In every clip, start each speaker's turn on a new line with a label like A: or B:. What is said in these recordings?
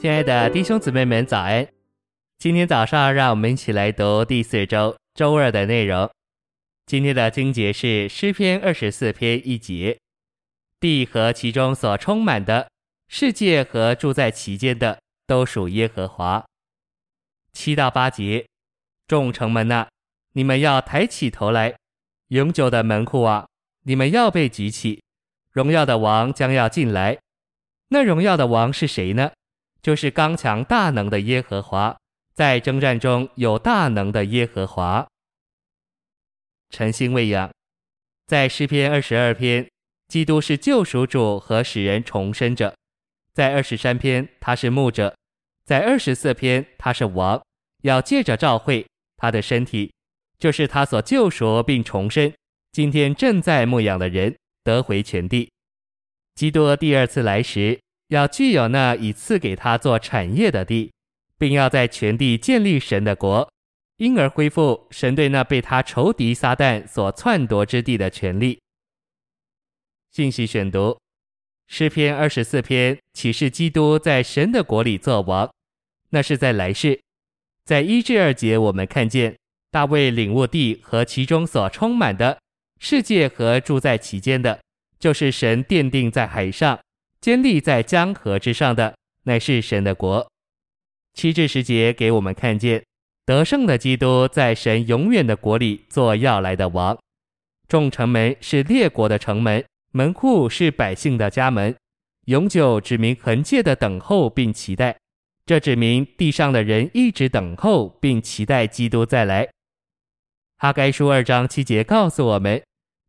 A: 亲爱的弟兄姊妹们，早安！今天早上，让我们一起来读第四周周二的内容。今天的经节是诗篇二十四篇一节：地和其中所充满的，世界和住在其间的，都属耶和华。七到八节，众城门呐，你们要抬起头来；永久的门户啊，你们要被举起。荣耀的王将要进来。那荣耀的王是谁呢？就是刚强大能的耶和华，在征战中有大能的耶和华。晨星喂养，在诗篇二十二篇，基督是救赎主和使人重生者；在二十三篇，他是牧者；在二十四篇，他是王，要借着召会他的身体，就是他所救赎并重生，今天正在牧养的人得回全地。基督第二次来时，要具有那已赐给他做产业的地，并要在全地建立神的国，因而恢复神对那被他仇敌撒旦所篡夺之地的权利。信息选读：诗篇二十四篇启示基督在神的国里作王，那是在来世。在一至二节，我们看见大卫领悟地和其中所充满的世界和住在其间的，就是神奠定在海上。坚立在江河之上的，乃是神的国。七至十节给我们看见得胜的基督在神永远的国里做要来的王。众城门是列国的城门，门户是百姓的家门。永久指明恒切的等候并期待，这指明地上的人一直等候并期待基督再来。哈该书二章七节告诉我们，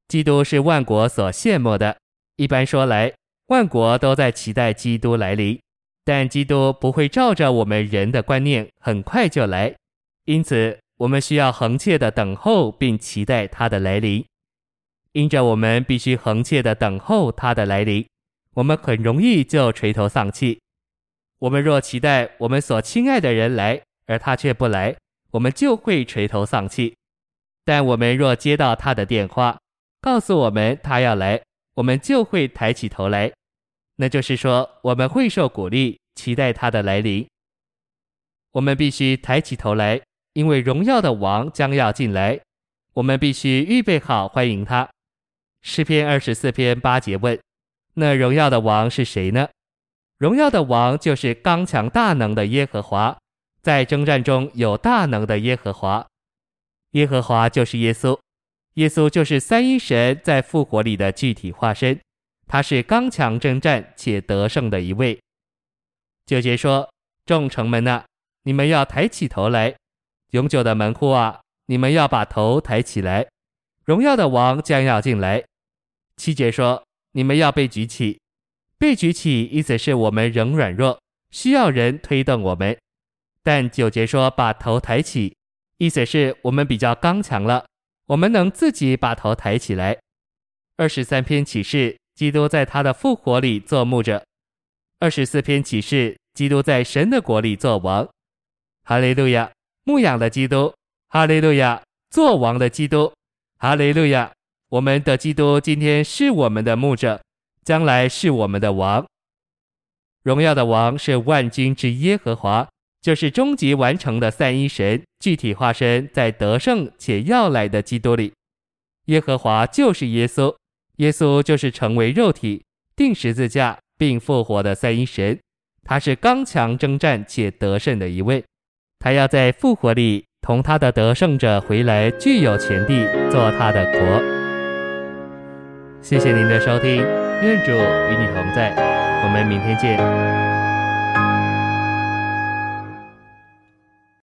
A: 基督是万国所羡慕的。一般说来。万国都在期待基督来临，但基督不会照着我们人的观念很快就来，因此我们需要恒切的等候并期待他的来临。因着我们必须恒切的等候他的来临，我们很容易就垂头丧气。我们若期待我们所亲爱的人来，而他却不来，我们就会垂头丧气。但我们若接到他的电话，告诉我们他要来，我们就会抬起头来。那就是说，我们会受鼓励，期待他的来临。我们必须抬起头来，因为荣耀的王将要进来。我们必须预备好欢迎他。诗篇二十四篇八节问：那荣耀的王是谁呢？荣耀的王就是刚强大能的耶和华，在征战中有大能的耶和华。耶和华就是耶稣，耶稣就是三一神在复活里的具体化身。他是刚强征战且得胜的一位。九节说：“众城门呐，你们要抬起头来；永久的门户啊，你们要把头抬起来。荣耀的王将要进来。”七节说：“你们要被举起。”被举起意思是我们仍软弱，需要人推动我们。但九节说：“把头抬起”，意思是我们比较刚强了，我们能自己把头抬起来。二十三篇启示。基督在他的复活里做牧者，二十四篇启示，基督在神的国里做王。哈利路亚，牧养的基督，哈利路亚，做王的基督，哈利路亚。我们的基督今天是我们的牧者，将来是我们的王。荣耀的王是万军之耶和华，就是终极完成的三一神具体化身在得胜且要来的基督里。耶和华就是耶稣。耶稣就是成为肉体、钉十字架并复活的三一神，他是刚强征战且得胜的一位，他要在复活里同他的得胜者回来，具有全地做他的国。谢谢您的收听，愿主与你同在，我们明天见。